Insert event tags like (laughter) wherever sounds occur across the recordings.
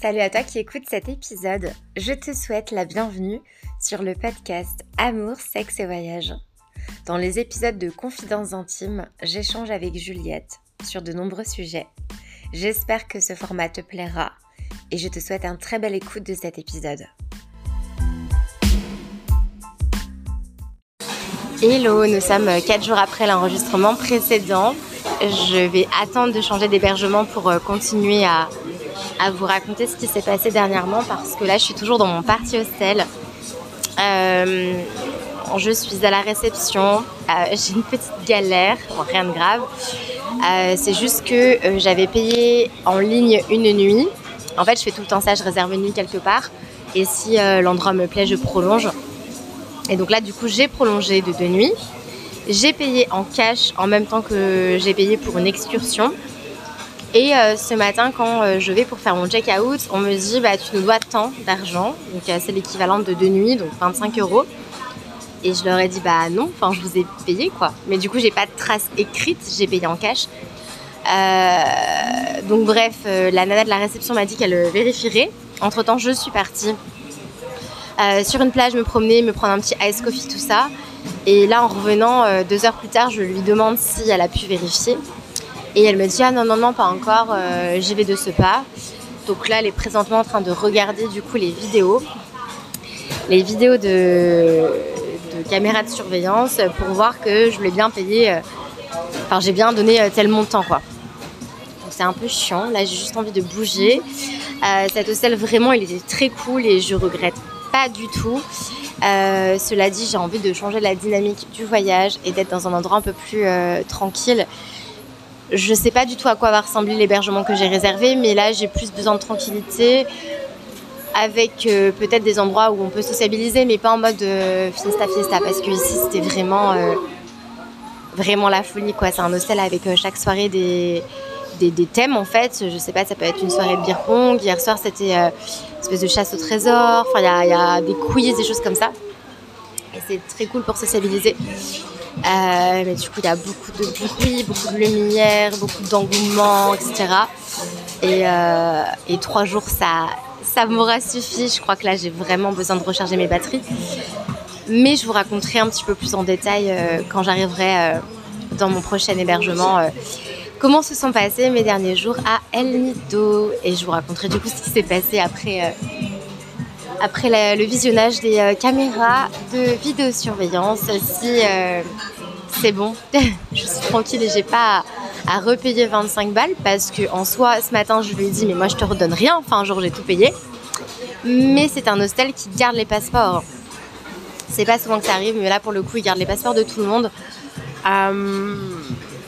Salut à toi qui écoutes cet épisode. Je te souhaite la bienvenue sur le podcast Amour, sexe et voyage. Dans les épisodes de Confidences intimes, j'échange avec Juliette sur de nombreux sujets. J'espère que ce format te plaira et je te souhaite un très bel écoute de cet épisode. Hello, nous sommes 4 jours après l'enregistrement précédent. Je vais attendre de changer d'hébergement pour euh, continuer à, vous raconter ce qui s'est passé dernièrement parce que là je suis toujours dans mon party hostel. Euh, je suis à la réception, euh, j'ai une petite galère, rien de grave. c'est juste que j'avais payé en ligne une nuit. En fait, je fais tout le temps ça, je réserve une nuit quelque part. Et si l'endroit me plaît, je prolonge. Et donc là, du coup, j'ai prolongé de deux nuits. J'ai payé en cash en même temps que j'ai payé pour une excursion. Et euh, ce matin, quand euh, je vais pour faire mon check-out, on me dit bah, tu nous dois tant d'argent. Donc euh, c'est l'équivalent de deux nuits, donc 25 euros. Et je leur ai dit bah non, enfin je vous ai payé quoi. Mais du coup, j'ai pas de trace écrite, j'ai payé en cash. donc bref, la nana de la réception m'a dit qu'elle vérifierait. Entre temps, je suis partie sur une plage, me promener, me prendre un petit ice coffee, tout ça. Et là, en revenant, deux heures plus tard, je lui demande si elle a pu vérifier. Et elle me dit Ah non, non, non, pas encore, euh, j'y vais de ce pas. Donc là, elle est présentement en train de regarder du coup les vidéos. Les vidéos de, de caméras de surveillance pour voir que je l'ai bien payé. Enfin, j'ai bien donné tel montant quoi. Donc c'est un peu chiant. Là, j'ai juste envie de bouger. cet hôtel, vraiment, il était très cool et je regrette pas du tout. Euh, cela dit, j'ai envie de changer la dynamique du voyage et d'être dans un endroit un peu plus euh, tranquille. Je sais pas du tout à quoi va ressembler l'hébergement que j'ai réservé, mais là j'ai plus besoin de tranquillité avec euh, peut-être des endroits où on peut sociabiliser, mais pas en mode fiesta fiesta, parce que ici c'était vraiment vraiment la folie quoi. C'est un hostel avec chaque soirée des thèmes en fait. Je sais pas, ça peut être une soirée de beer pong. Hier soir, c'était euh, une espèce de chasse au trésor. Enfin, il y, a, des quiz, des choses comme ça. Et c'est très cool pour sociabiliser. Euh, mais du coup, il y a beaucoup de bruit, beaucoup de lumière, beaucoup d'engouement, etc. Euh, et, trois jours, ça, ça m'aura suffi. Je crois que là, j'ai vraiment besoin de recharger mes batteries. Mais je vous raconterai un petit peu plus en détail quand j'arriverai dans mon prochain hébergement comment se sont passés mes derniers jours à El Nido. Et je vous raconterai du coup ce qui s'est passé après, euh, après le visionnage des euh, caméras de vidéosurveillance. Si euh, c'est bon, (laughs) je suis tranquille et j'ai pas à, repayer 25 balles parce que en soi, ce matin, je lui ai dit, mais moi je te redonne rien. Enfin, un jour, j'ai tout payé. Mais c'est un hostel qui garde les passeports. C'est pas souvent que ça arrive, mais là pour le coup, il garde les passeports de tout le monde.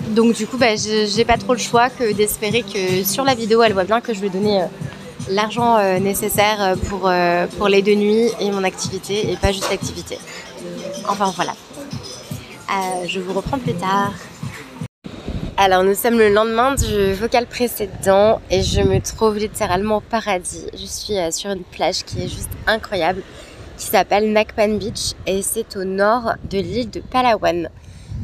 Donc du coup, bah, j'ai pas trop le choix que d'espérer que sur la vidéo, elle voit bien que je lui ai donné euh, l'argent euh, nécessaire euh, pour, pour les deux nuits et mon activité et pas juste l'activité. Enfin voilà. je vous reprends plus tard. Alors nous sommes le lendemain du vocal précédent et je me trouve littéralement au paradis. Je suis sur une plage qui est juste incroyable qui s'appelle Nakpan Beach et c'est au nord de l'île de Palawan.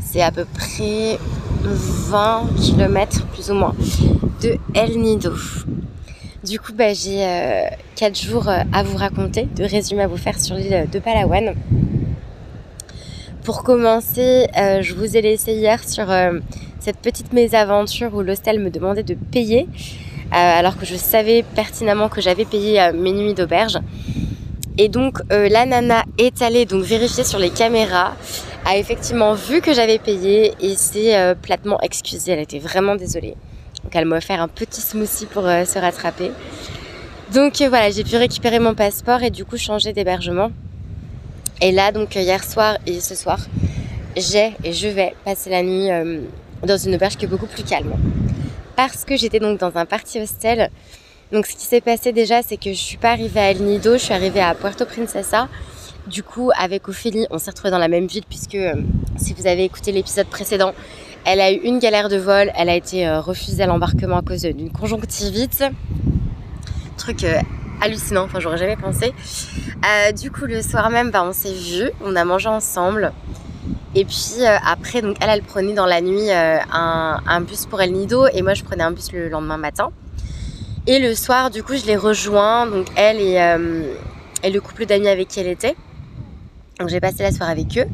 C'est à peu près 20 km plus ou moins de El Nido. Du coup, bah, j'ai 4 euh, jours euh, à vous raconter, de résumé à vous faire sur l'île de Palawan. Pour commencer, euh, je vous ai laissé hier sur cette petite mésaventure où l'hostel me demandait de payer, alors que je savais pertinemment que j'avais payé mes nuits d'auberge. Et donc la nana est allée donc vérifier sur les caméras a effectivement vu que j'avais payé et s'est platement excusée. Elle était vraiment désolée. Donc elle m'a offert un petit smoothie pour euh, se rattraper. Donc euh, voilà, j'ai pu récupérer mon passeport et du coup changer d'hébergement. Et là, donc hier soir et ce soir, j'ai et je vais passer la nuit dans une auberge qui est beaucoup plus calme. Parce que j'étais donc dans un party hostel. Donc ce qui s'est passé déjà, c'est que je suis pas arrivée à El Nido, je suis arrivée à Puerto Princesa du coup, avec Ophélie, on s'est retrouvés dans la même ville puisque euh, si vous avez écouté l'épisode précédent, elle a eu une galère de vol, elle a été euh, refusée à l'embarquement à cause d'une conjonctivite. Truc euh, hallucinant, enfin j'aurais jamais pensé. du coup, le soir même, bah, on s'est vu, on a mangé ensemble. Et puis après, elle, elle prenait dans la nuit un, bus pour El Nido et moi je prenais un bus le lendemain matin. Et le soir, du coup, je les rejoins, donc elle et le couple d'amis avec qui elle était. Donc j'ai passé la soirée avec eux.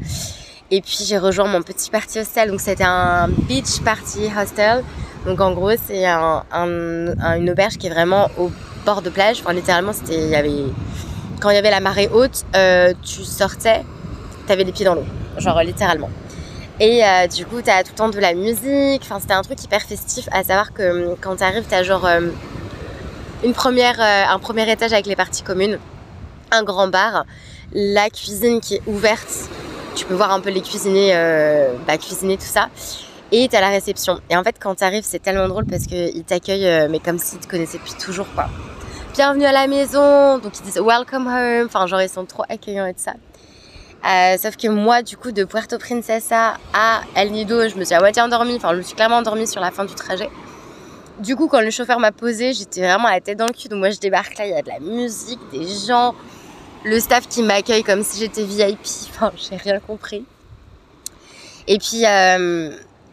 Et puis j'ai rejoint mon petit party hostel. Donc c'était un beach party hostel. Donc en gros c'est un, une auberge qui est vraiment au bord de plage. Enfin littéralement c'était quand il y avait la marée haute, euh, tu sortais, t'avais les pieds dans l'eau, genre littéralement. Et euh, du coup t'as tout le temps de la musique. Enfin c'était un truc hyper festif. À savoir que quand t'arrives t'as genre euh, une première, un premier étage avec les parties communes, un grand bar, la cuisine qui est ouverte tu peux voir un peu les cuisiniers euh, bah, cuisiner tout ça. Et tu as la réception. Et en fait, quand tu arrives, c'est tellement drôle parce qu'ils t'accueillent, euh, mais comme s'ils te connaissaient depuis toujours, quoi. Bienvenue à la maison. Donc ils disent welcome home. Enfin, genre, ils sont trop accueillants et tout ça. Euh, sauf que moi, du coup, de Puerto Princesa à El Nido, je me suis à moitié endormie. Enfin, je me suis clairement endormie sur la fin du trajet. Du coup, quand le chauffeur m'a posé, j'étais vraiment à la tête dans le cul. Donc moi, je débarque là, il y a de la musique, des gens le staff qui m'accueille comme si j'étais VIP. Enfin, j'ai rien compris. Et puis, euh,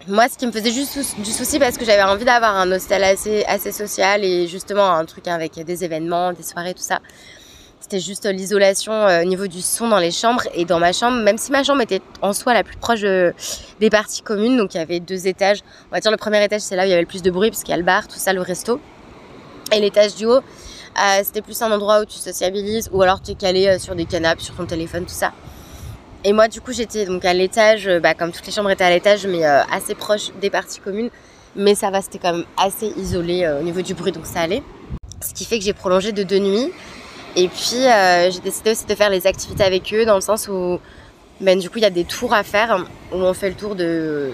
moi, ce qui me faisait juste du souci, parce que j'avais envie d'avoir un hostel assez, assez social et justement un truc avec des événements, des soirées, tout ça. C'était juste l'isolation euh, au niveau du son dans les chambres et dans ma chambre, même si ma chambre était en soi la plus proche des parties communes, donc il y avait deux étages. On va dire le premier étage, c'est là où il y avait le plus de bruit, parce qu'il y a le bar, tout ça, le resto. Et l'étage du haut, euh, c'était plus un endroit où tu sociabilises ou alors tu es calé euh, sur des canapes, sur ton téléphone, tout ça. Et moi, du coup, j'étais donc à l'étage, euh, bah, comme toutes les chambres étaient à l'étage, mais assez proche des parties communes. Mais ça va, c'était quand même assez isolé au niveau du bruit, donc ça allait. Ce qui fait que j'ai prolongé de deux nuits. Et puis, j'ai décidé aussi de faire les activités avec eux, dans le sens où, ben, du coup, il y a des tours à faire, où on fait le tour de,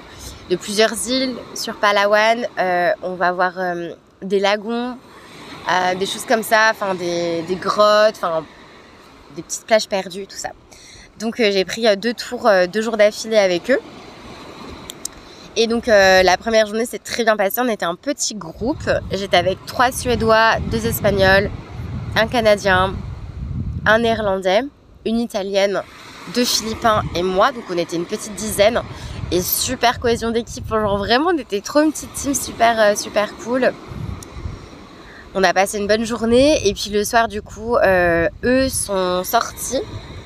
de plusieurs îles sur Palawan. on va voir des lagons, des choses comme ça, enfin des, grottes, enfin des petites plages perdues, tout ça. Donc euh, j'ai pris euh, deux tours, euh, deux jours d'affilée avec eux. Et donc la première journée s'est très bien passée. On était un petit groupe. J'étais avec trois Suédois, deux Espagnols, un Canadien, un Néerlandais, une Italienne, deux Philippins et moi. Donc on était une petite dizaine. Et super cohésion d'équipe. Genre vraiment on était trop une petite team super super cool. On a passé une bonne journée et puis le soir du coup, euh, eux sont sortis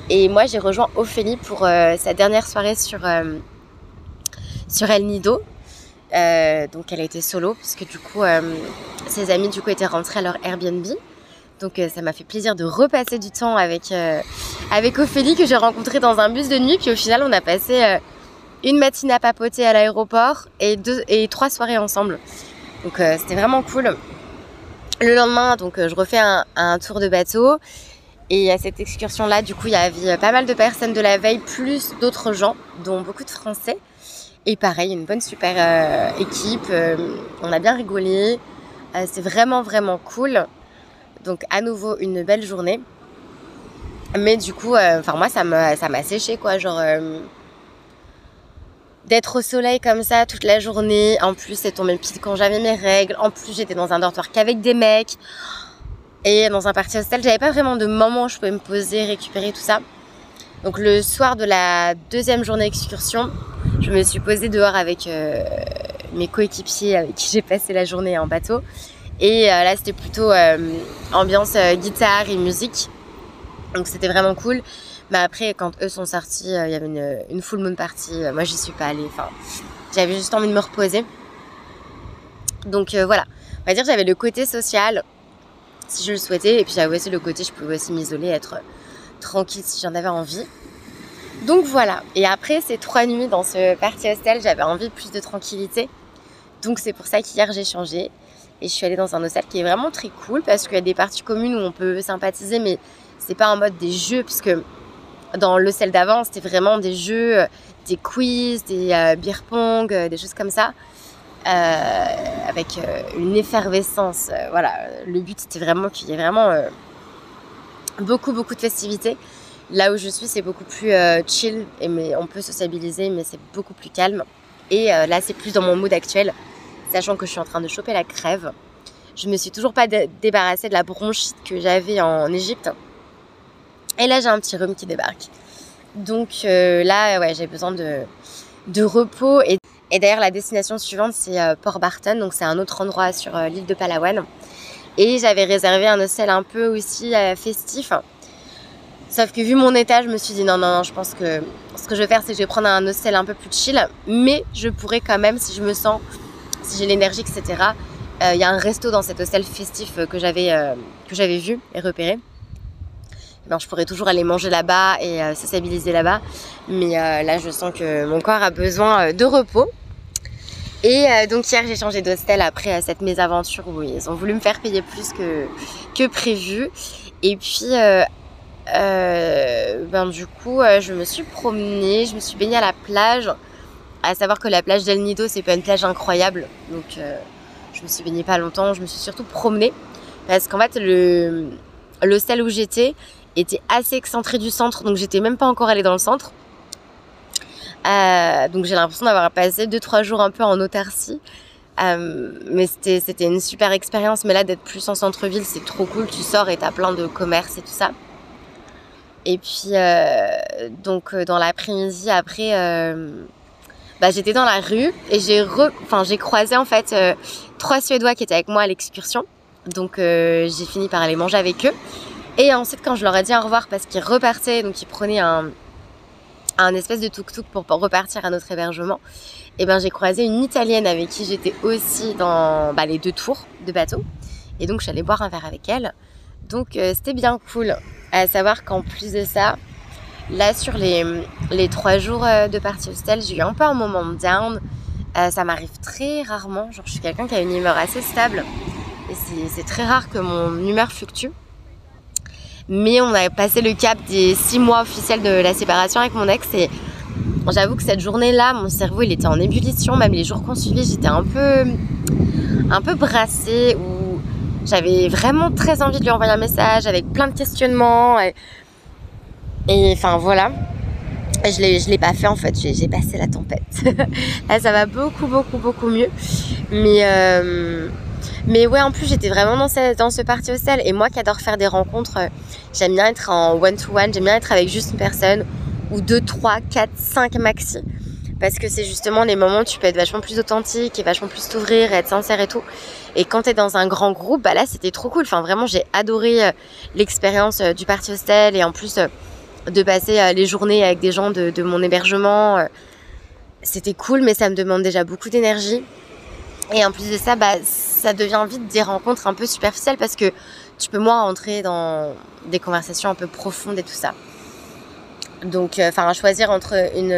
et moi j'ai rejoint Ophélie pour euh, sa dernière soirée sur, euh, sur El Nido. donc elle été solo parce que du coup ses amis du coup étaient rentrés à leur Airbnb. Donc ça m'a fait plaisir de repasser du temps avec, avec Ophélie que j'ai rencontrée dans un bus de nuit. Puis au final on a passé une matinée à papoter à l'aéroport et, deux, et trois soirées ensemble. Donc c'était vraiment cool. Le lendemain, donc, euh, je refais un, tour de bateau. Et à cette excursion-là, du coup, il y avait pas mal de personnes de la veille, plus d'autres gens, dont beaucoup de Français. Et pareil, une bonne super euh, équipe. Euh, on a bien rigolé. c'est vraiment, vraiment cool. Donc, à nouveau, une belle journée. Mais du coup, enfin, moi, ça m'a séché, quoi. Genre, d'être au soleil comme ça toute la journée. En plus, c'est tombé pile quand j'avais mes règles. En plus, j'étais dans un dortoir qu'avec des mecs. Et dans un party hostel, j'avais pas vraiment de moment où je pouvais me poser, récupérer tout ça. Donc le soir de la deuxième journée d'excursion, je me suis posée dehors avec euh, mes coéquipiers avec qui j'ai passé la journée en bateau. Et euh, là, c'était plutôt euh, ambiance guitare et musique. Donc c'était vraiment cool. Mais après, quand eux sont sortis, euh, il y avait une, une full moon party. Euh, moi, j'y suis pas allée. Enfin, j'avais juste envie de me reposer. Donc euh, voilà. On va dire que j'avais le côté social, si je le souhaitais. Et puis j'avais aussi le côté, je pouvais aussi m'isoler, être tranquille si j'en avais envie. Donc voilà. Et après ces trois nuits dans ce party hostel, j'avais envie de plus de tranquillité. Donc c'est pour ça qu'hier j'ai changé. Et je suis allée dans un hostel qui est vraiment très cool parce qu'il y a des parties communes où on peut sympathiser, mais c'est pas en mode des jeux, puisque dans le sel d'avant, c'était vraiment des jeux, euh, des quiz, des euh, beer pong, euh, des choses comme ça, avec une effervescence. voilà, le but c'était vraiment qu'il y ait vraiment beaucoup, beaucoup de festivités. Là où je suis, c'est beaucoup plus chill, et mais on peut sociabiliser, mais c'est beaucoup plus calme. Et là, c'est plus dans mon mood actuel, sachant que je suis en train de choper la crève. Je me suis toujours pas débarrassée de la bronchite que j'avais en Égypte. Et là, j'ai un petit rhume qui débarque. Donc euh, là, ouais, j'ai besoin de, de repos. Et, et d'ailleurs, la destination suivante, c'est euh, Port Barton. Donc c'est un autre endroit sur euh, l'île de Palawan. Et j'avais réservé un hostel un peu aussi festif. Sauf que vu mon état, je me suis dit non, non, non, je pense que ce que je vais faire, c'est que je vais prendre un hostel un peu plus chill. Mais je pourrais quand même, si je me sens, si j'ai l'énergie, etc. Il y a un resto dans cet hostel festif que j'avais j'avais vu et repéré. Ben, je pourrais toujours aller manger là-bas et euh, sociabiliser là-bas. Mais euh, là, je sens que mon corps a besoin euh, de repos. Et donc hier, j'ai changé d'hostel après cette mésaventure où ils ont voulu me faire payer plus que, que prévu. Et puis, ben, du coup, je me suis promenée, je me suis baignée à la plage. À savoir que la plage d'El Nido, c'est pas une plage incroyable. Donc, je me suis baignée pas longtemps. Je me suis surtout promenée. Parce qu'en fait, le, l'hostel où j'étais, était assez excentré du centre, donc j'étais même pas encore allée dans le centre. Euh, donc j'ai l'impression d'avoir passé 2-3 jours un peu en autarcie. Euh, mais c'était une super expérience. Mais là, d'être plus en centre-ville, c'est trop cool. Tu sors et t'as plein de commerces et tout ça. Et puis, euh, donc dans l'après-midi, après, bah, j'étais dans la rue et j'ai croisé en fait trois Suédois qui étaient avec moi à l'excursion. Donc j'ai fini par aller manger avec eux. Et ensuite, quand je leur ai dit au revoir parce qu'ils repartaient, donc ils prenaient un, un espèce de tuk-tuk pour, repartir à notre hébergement, et eh ben j'ai croisé une Italienne avec qui j'étais aussi dans bah, les deux tours de bateau. Et donc, j'allais boire un verre avec elle. Donc, euh, c'était bien cool. À savoir qu'en plus de ça, là, sur les, les trois jours euh, de partie hostel, j'ai eu un peu un moment down. Euh, ça m'arrive très rarement. Genre, je suis quelqu'un qui a une humeur assez stable. Et c'est très rare que mon humeur fluctue. Mais on a passé le cap des six mois officiels de la séparation avec mon ex et j'avoue que cette journée-là, mon cerveau il était en ébullition. Même les jours qu'on suivit, j'étais un peu, un peu brassée où j'avais vraiment très envie de lui envoyer un message avec plein de questionnements. Et, enfin voilà. Je ne l'ai pas fait en fait, j'ai passé la tempête. (laughs) Là ça va beaucoup beaucoup beaucoup mieux. Mais euh, mais ouais, en plus, j'étais vraiment dans ce, dans ce party hostel. Et moi qui adore faire des rencontres, euh, j'aime bien être en one-to-one, j'aime bien être avec juste une personne, ou deux, trois, quatre, cinq maxi. Parce que c'est justement les moments où tu peux être vachement plus authentique et vachement plus t'ouvrir et être sincère et tout. Et quand t'es dans un grand groupe, bah là c'était trop cool. Enfin vraiment j'ai adoré euh, l'expérience euh, du party hostel et en plus de passer les journées avec des gens de, de mon hébergement. C'était cool mais ça me demande déjà beaucoup d'énergie. Et en plus de ça, bah, ça devient vite des rencontres un peu superficielles parce que tu peux moins rentrer dans des conversations un peu profondes et tout ça. Donc, euh, enfin, choisir entre une,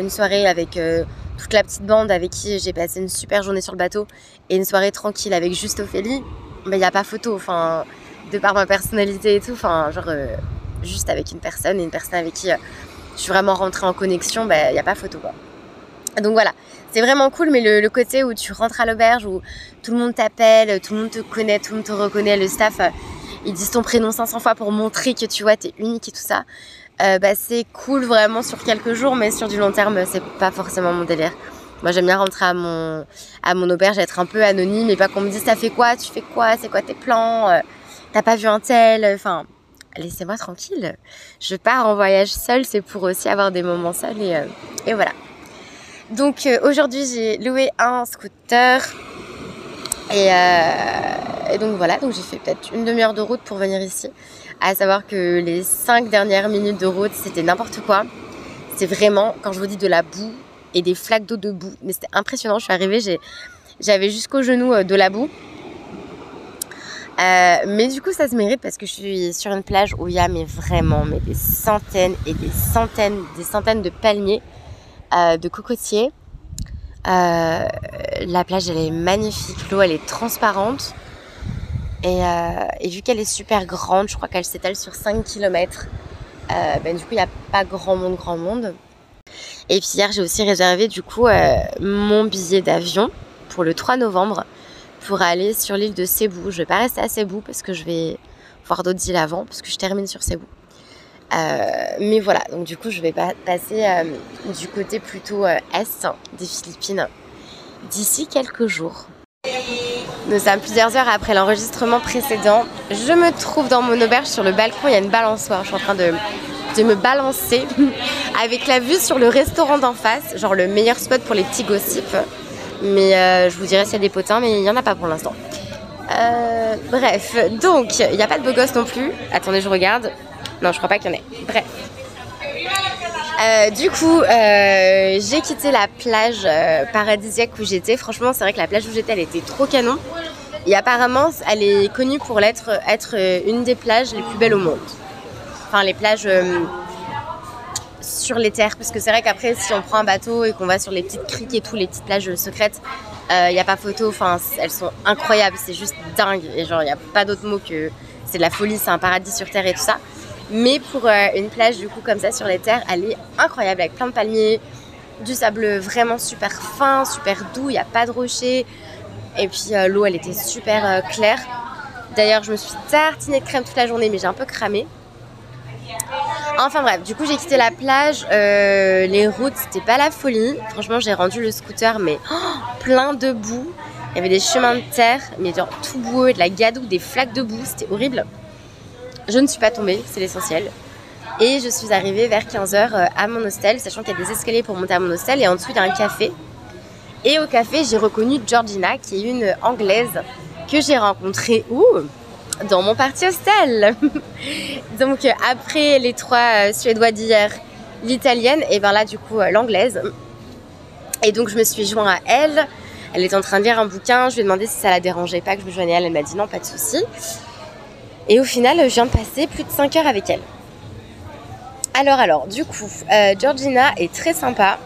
une soirée avec euh, toute la petite bande avec qui j'ai passé une super journée sur le bateau et une soirée tranquille avec juste Ophélie, il n'y a pas photo. Enfin, de par ma personnalité et tout, enfin, genre, euh, juste avec une personne et une personne avec qui je suis vraiment rentrée en connexion, il bah, n'y a pas photo quoi. Donc voilà, c'est vraiment cool, mais le, côté où tu rentres à l'auberge, où tout le monde t'appelle, tout le monde te connaît, tout le monde te reconnaît, le staff, euh, ils disent ton prénom 500 fois pour montrer que tu vois, t'es unique et tout ça. Euh, bah, c'est cool vraiment sur quelques jours, mais sur du long terme, c'est pas forcément mon délire. Moi, j'aime bien rentrer à mon, à mon auberge, être un peu anonyme et pas qu'on me dise, ça fait quoi, tu fais quoi, c'est quoi tes plans, euh, t'as pas vu un tel, enfin, laissez-moi tranquille. Je pars en voyage seule, c'est pour aussi avoir des moments seuls et voilà. Donc euh, aujourd'hui j'ai loué un scooter euh, et, donc voilà, donc j'ai fait peut-être une demi-heure de route pour venir ici. À savoir que les cinq dernières minutes de route c'était n'importe quoi. C'est vraiment, quand je vous dis de la boue et des flaques d'eau de boue, mais c'était impressionnant. Je suis arrivée, j'avais jusqu'au genou euh, de la boue. mais du coup, ça se mérite parce que je suis sur une plage où il y a mais vraiment mais des centaines et des centaines, des centaines de palmiers euh, de cocotiers. Euh, la plage, elle est magnifique. L'eau, elle est transparente. Euh, et, vu qu'elle est super grande, je crois qu'elle s'étale sur 5 km, ben, du coup, il n'y a pas grand monde, grand monde. Et puis hier, j'ai aussi réservé du coup mon billet d'avion pour le 3 novembre pour aller sur l'île de Cebu. Je vais pas rester à Cebu parce que je vais voir d'autres îles avant, parce que je termine sur Cebu. Euh, mais voilà, donc du coup, je vais passer euh, du côté plutôt euh, est des Philippines d'ici quelques jours. Nous sommes plusieurs heures après l'enregistrement précédent. Je me trouve dans mon auberge sur le balcon, il y a une balançoire. Je suis en train de, me balancer (laughs) avec la vue sur le restaurant d'en face, genre le meilleur spot pour les petits gossips. Mais je vous dirai s'il y a des potins, mais il n'y en a pas pour l'instant. Bref, donc il n'y a pas de beau gosse non plus. Attendez, je regarde. Non, je crois pas qu'il y en ait. Bref. Euh, du coup, euh, j'ai quitté la plage paradisiaque où j'étais. Franchement, c'est vrai que la plage où j'étais, elle était trop canon. Et apparemment, elle est connue pour être, une des plages les plus belles au monde. Enfin, les plages sur les terres. Parce que c'est vrai qu'après, si on prend un bateau et qu'on va sur les petites criques et tout, les petites plages secrètes, il euh, n'y a pas photo. Enfin, elles sont incroyables. C'est juste dingue. Et genre, il n'y a pas d'autre mot que c'est de la folie. C'est un paradis sur terre et tout ça. Mais pour euh, une plage, du coup, comme ça, sur les terres, elle est incroyable avec plein de palmiers, du sable vraiment super fin, super doux. Il n'y a pas de rochers. Et puis, euh, l'eau, elle était super claire. D'ailleurs, je me suis tartinée de crème toute la journée, mais j'ai un peu cramé. Enfin bref, du coup j'ai quitté la plage, euh, les routes c'était pas la folie. Franchement j'ai rendu le scooter mais oh, plein de boue. Il y avait des chemins de terre, mais tout boueux, de la gadoue, des flaques de boue, c'était horrible. Je ne suis pas tombée, c'est l'essentiel. Et je suis arrivée vers 15h euh, à mon hostel, sachant qu'il y a des escaliers pour monter à mon hostel et en dessous il y a un café. Et au café j'ai reconnu Georgina qui est une anglaise que j'ai rencontrée. Ouh dans mon parti hostel. (laughs) Donc euh, après les trois euh, suédois d'hier, l'italienne et ben là du coup l'anglaise. Et donc je me suis joint à elle. Elle est en train de lire un bouquin. Je lui ai demandé si ça la dérangeait pas que je me joignais à elle. Elle m'a dit non, pas de souci. Et au final, je viens de passer plus de 5 heures avec elle. Alors alors, du coup, Georgina est très sympa,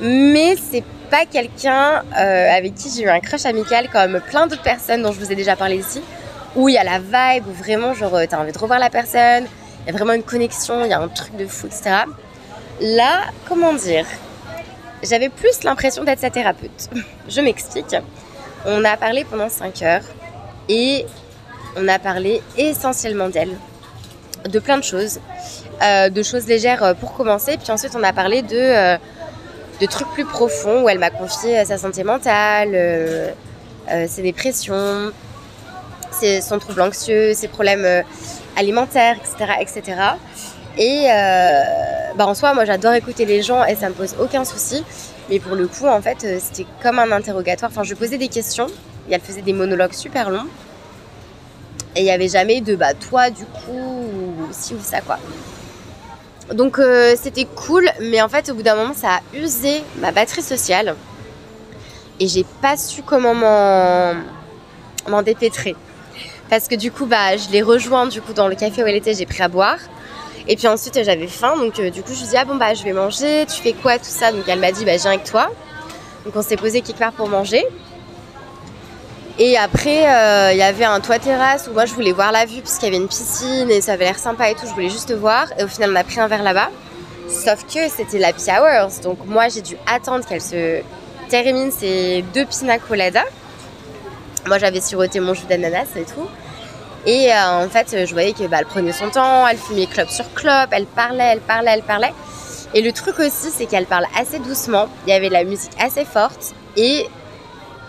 mais c'est pas quelqu'un avec qui j'ai eu un crush amical comme plein d'autres personnes dont je vous ai déjà parlé ici où il y a la vibe, où vraiment, genre, t'as envie de revoir la personne, il y a vraiment une connexion, il y a un truc de fou, etc. Là, comment dire J'avais plus l'impression d'être sa thérapeute. (laughs) Je m'explique. On a parlé pendant 5 heures et on a parlé essentiellement d'elle, de plein de choses, euh, de choses légères euh, pour commencer, puis ensuite on a parlé de, euh, de trucs plus profonds où elle m'a confié sa santé mentale, ses dépressions, son trouble anxieux, ses problèmes alimentaires, etc. etc. Et bah en soi, moi j'adore écouter les gens et ça me pose aucun souci. Mais pour le coup, en fait, c'était comme un interrogatoire. Enfin, je posais des questions et elle faisait des monologues super longs. Et il n'y avait jamais de bah toi du coup ou si ou ça quoi. Donc c'était cool, mais en fait au bout d'un moment ça a usé ma batterie sociale. Et j'ai pas su comment m'en dépêtrer. Parce que du coup bah je l'ai rejoint du coup dans le café où elle était j'ai pris à boire. Et puis ensuite j'avais faim donc euh, du coup je lui dit ah bon bah je vais manger tu fais quoi tout ça. Donc elle m'a dit bah viens avec toi. Donc on s'est posé quelque part pour manger et après euh, il y avait un toit terrasse où moi je voulais voir la vue puisqu'il y avait une piscine et ça avait l'air sympa et tout. Je voulais juste voir. Et au final on a pris un verre là-bas. Sauf que c'était la hours. Donc moi j'ai dû attendre qu'elle se termine ses deux pina coladas moi j'avais siroté mon jus d'ananas et tout. Et euh, en fait, je voyais qu'elle bah, prenait son temps, elle fumait clope sur clope, elle parlait, elle parlait, elle parlait. Et le truc aussi, c'est qu'elle parle assez doucement. Il y avait la musique assez forte. Et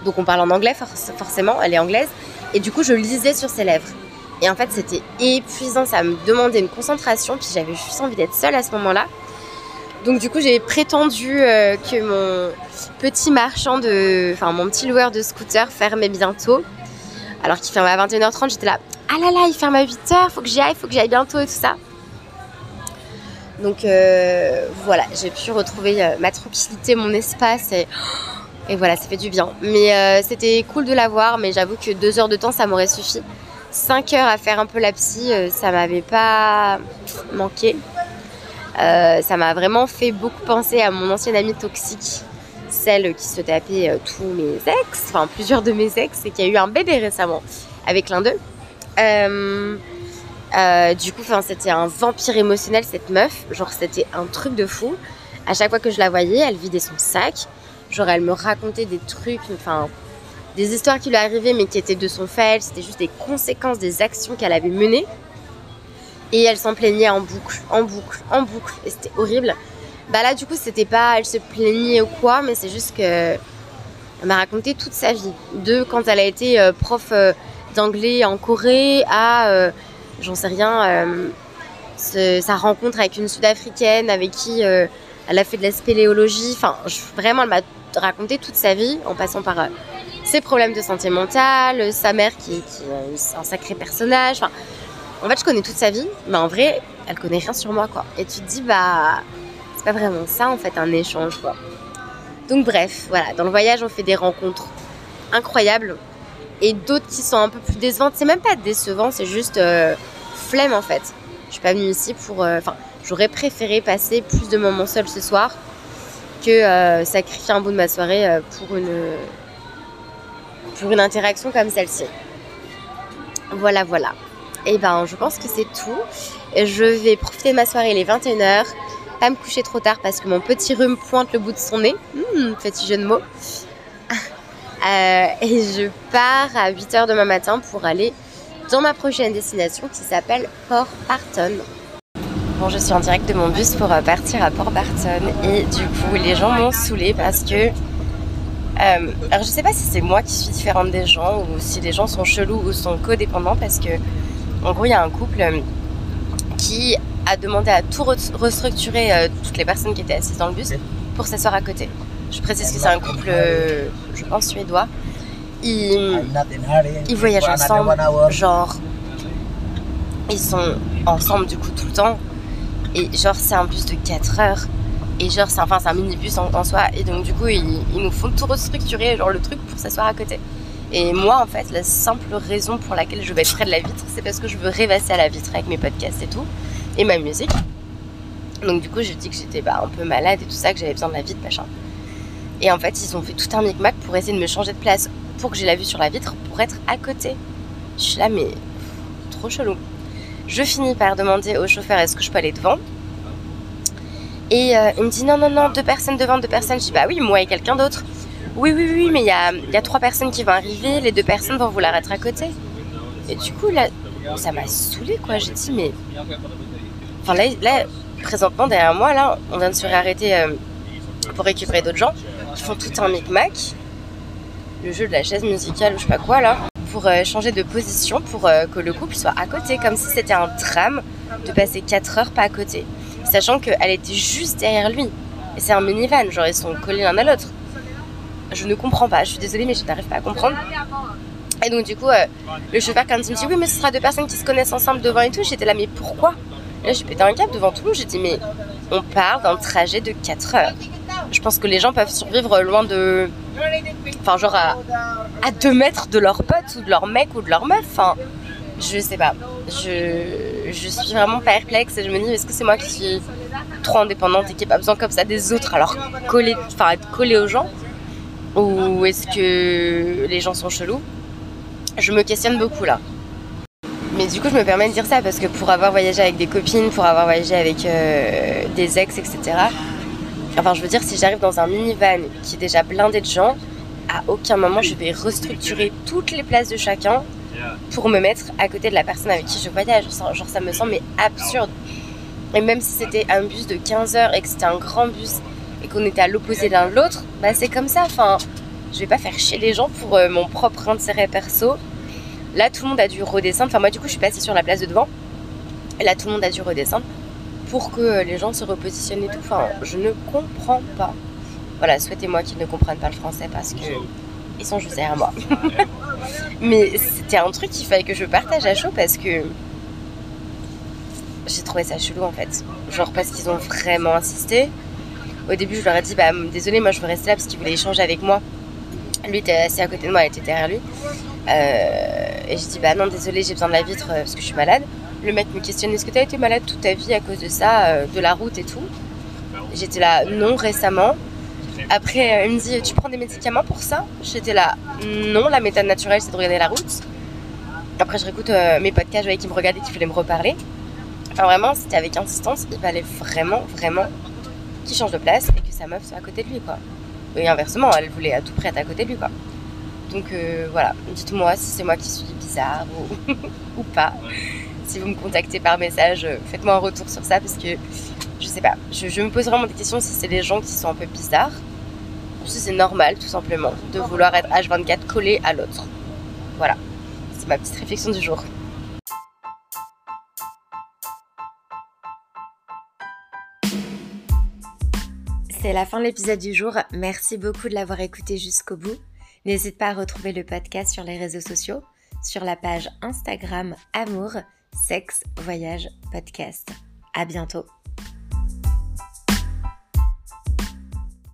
donc, on parle en anglais, forcément, elle est anglaise. Et du coup, je lisais sur ses lèvres. Et en fait, c'était épuisant. Ça me demandait une concentration. Puis j'avais juste envie d'être seule à ce moment-là. Donc, du coup, j'ai prétendu euh, que mon petit marchand de. Enfin, mon petit loueur de scooter fermait bientôt. Alors qu'il fermait à 21h30, j'étais là ah là là, il ferme à 8h, faut que j'y aille, faut que j'y aille bientôt et tout ça. Donc euh, voilà, j'ai pu retrouver euh, ma tranquillité, mon espace et, et voilà, ça fait du bien. Mais euh, c'était cool de l'avoir, mais j'avoue que deux heures de temps, ça m'aurait suffi. 5 heures à faire un peu la psy, ça m'avait pas manqué. ça m'a vraiment fait beaucoup penser à mon ancienne amie toxique, celle qui se tapait tous mes ex, enfin plusieurs de mes ex, et qui a eu un bébé récemment avec l'un d'eux. Euh, euh, du coup, c'était un vampire émotionnel cette meuf. Genre, c'était un truc de fou. À chaque fois que je la voyais, elle vidait son sac. Genre, elle me racontait des trucs, enfin, des histoires qui lui arrivaient, mais qui étaient de son fait. C'était juste des conséquences des actions qu'elle avait menées. Et elle s'en plaignait en boucle, en boucle, en boucle. Et c'était horrible. Bah là, du coup, c'était pas elle se plaignait ou quoi, mais c'est juste que elle m'a raconté toute sa vie. De quand elle a été euh, prof d'anglais en Corée à, euh, j'en sais rien, euh, sa rencontre avec une Sud-Africaine avec qui euh, elle a fait de la spéléologie. Enfin, vraiment, elle m'a raconter toute sa vie en passant par euh, ses problèmes de santé mentale, sa mère qui, qui est un sacré personnage. Enfin, en fait, je connais toute sa vie, mais en vrai, elle connaît rien sur moi, quoi. Et tu te dis, bah, c'est pas vraiment ça, en fait, un échange, quoi. Donc, bref, voilà, dans le voyage, on fait des rencontres incroyables et d'autres qui sont un peu plus décevantes. C'est même pas décevant, c'est juste euh, flemme, en fait. Je suis pas venue ici pour. euh, Enfin, j'aurais préféré passer plus de moments seuls ce soir que euh, sacrifier un bout de ma soirée euh, pour une pour une interaction comme celle-ci. Voilà, voilà. Et ben, je pense que c'est tout. Je vais profiter de ma soirée, il est 21h. Pas me coucher trop tard parce que mon petit rhume pointe le bout de son nez. Hmm, petit jeu de mots. (laughs) Euh, et je pars à 8h demain matin pour aller dans ma prochaine destination qui s'appelle Port Barton. Bon, je suis en direct de mon bus pour euh, partir à Port Barton et du coup, les gens m'ont saoulée parce que. euh, alors, je sais pas si c'est moi qui suis différente des gens ou si les gens sont chelous ou sont codépendants parce que, en gros, il y a un couple euh, qui a demandé à tout re- restructurer toutes les personnes qui étaient assises dans le bus pour s'asseoir à côté. Je précise que c'est un couple, je pense, suédois. Ils, Ils voyagent ensemble, genre, ils sont ensemble du coup tout le temps. Et genre, c'est un bus de 4 heures. Et genre, c'est enfin, un minibus en, soi. Et donc, du coup, ils, ils nous font tout restructurer, genre le truc pour s'asseoir à côté. Et moi, en fait, la simple raison pour laquelle je vais être près de la vitre, c'est parce que je veux rêvasser à la vitre avec mes podcasts et tout, et ma musique. Donc, du coup, je dis que j'étais bah, un peu malade et tout ça, que j'avais besoin de la vitre, machin. Et en fait, ils ont fait tout un micmac pour essayer de me changer de place pour que j'ai la vue sur la vitre pour être à côté. Je suis là, mais trop chelou. Je finis par demander au chauffeur est-ce que je peux aller devant? Et euh, il me dit non, non, non, deux personnes devant, deux personnes. Je dis bah oui, moi et quelqu'un d'autre. Oui, oui, oui, mais il y a, y a trois personnes qui vont arriver, les deux personnes vont vouloir être à côté. Et du coup, là, ça m'a saoulé quoi. J'ai dit mais. Enfin, là, là, présentement, derrière moi, là, on vient de se réarrêter euh, pour récupérer d'autres gens. Ils font tout un micmac. Le jeu de la chaise musicale ou je sais pas quoi là euh, changer de position pour euh, que le couple soit à côté, comme si c'était un tram de passer 4 heures pas à côté. Sachant qu'elle était juste derrière lui. Et c'est un minivan, genre ils sont collés l'un à l'autre. Je ne comprends pas, je suis désolée, mais je n'arrive pas à comprendre. Et donc, du coup, euh, le chauffeur, quand il me dit oui, mais ce sera deux personnes qui se connaissent ensemble devant et tout, j'étais là, mais pourquoi? Et Là, j'ai pété un câble devant tout le monde, j'ai dit, mais on part d'un trajet de 4 heures. Je pense que les gens peuvent survivre loin de. Enfin, genre à, à 2 mètres de leur pote ou de leur mec ou de leur meuf. Enfin, je sais pas. Je, je suis vraiment perplexe et je me dis, est-ce que c'est moi qui suis trop indépendante et qui n'ai pas besoin comme ça des autres, alors coller, enfin, être collée aux gens? Ou est-ce que les gens sont chelous? Je me questionne beaucoup là. Mais du coup, je me permets de dire ça parce que pour avoir voyagé avec des copines, pour avoir voyagé avec euh, des ex, etc. Enfin, je veux dire, si j'arrive dans un minivan qui est déjà blindé de gens, à aucun moment je vais restructurer toutes les places de chacun pour me mettre à côté de la personne avec qui je voyage. Genre, ça me semble absurde. Et même si c'était un bus de 15 heures et que c'était un grand bus et qu'on était à l'opposé l'un de l'autre, bah c'est comme ça. Enfin, je vais pas faire chier les gens pour euh, mon propre intérêt perso. Là, tout le monde a dû redescendre. Enfin, moi, du coup, je suis passée sur la place de devant. Là, tout le monde a dû redescendre pour que les gens se repositionnent et tout. Enfin, je ne comprends pas. Voilà, souhaitez-moi qu'ils ne comprennent pas le français parce que ils sont juste derrière moi. (laughs) Mais c'était un truc qu'il fallait que je partage à chaud parce que j'ai trouvé ça chelou en fait. Genre parce qu'ils ont vraiment insisté. Au début, je leur ai dit, bah désolé, moi je veux rester là parce qu'ils voulaient échanger avec moi. Lui était assis à côté de moi, elle était derrière lui. Euh, et je dis, bah non, désolé, j'ai besoin de la vitre euh, parce que je suis malade. Le mec me questionne, est-ce que tu as été malade toute ta vie à cause de ça, euh, de la route et tout? J'étais là, non, récemment. Après, euh, il me dit, tu prends des médicaments pour ça? J'étais là, non, la méthode naturelle, c'est de regarder la route. Après, je réécoute euh, mes podcasts, je voyais qu'il me regardait, qu'il voulait me reparler. Enfin, vraiment, c'était avec insistance. Il fallait vraiment, vraiment qu'il change de place et que sa meuf soit à côté de lui, quoi. Et inversement, elle voulait à tout près être à côté de lui, quoi. Donc voilà, dites-moi si c'est moi qui suis bizarre ou (laughs) pas. Si vous me contactez par message, euh, faites-moi un retour sur ça parce que je sais pas. Je, je me pose vraiment des questions si c'est les gens qui sont un peu bizarres ou si c'est normal, tout simplement, de vouloir être H24 collé à l'autre. Voilà, c'est ma petite réflexion du jour. c'est la fin de l'épisode du jour. Merci beaucoup de l'avoir écouté jusqu'au bout. N'hésite pas à retrouver le podcast sur les réseaux sociaux, sur la page Instagram Amour, Sexe, Voyage, Podcast. À bientôt.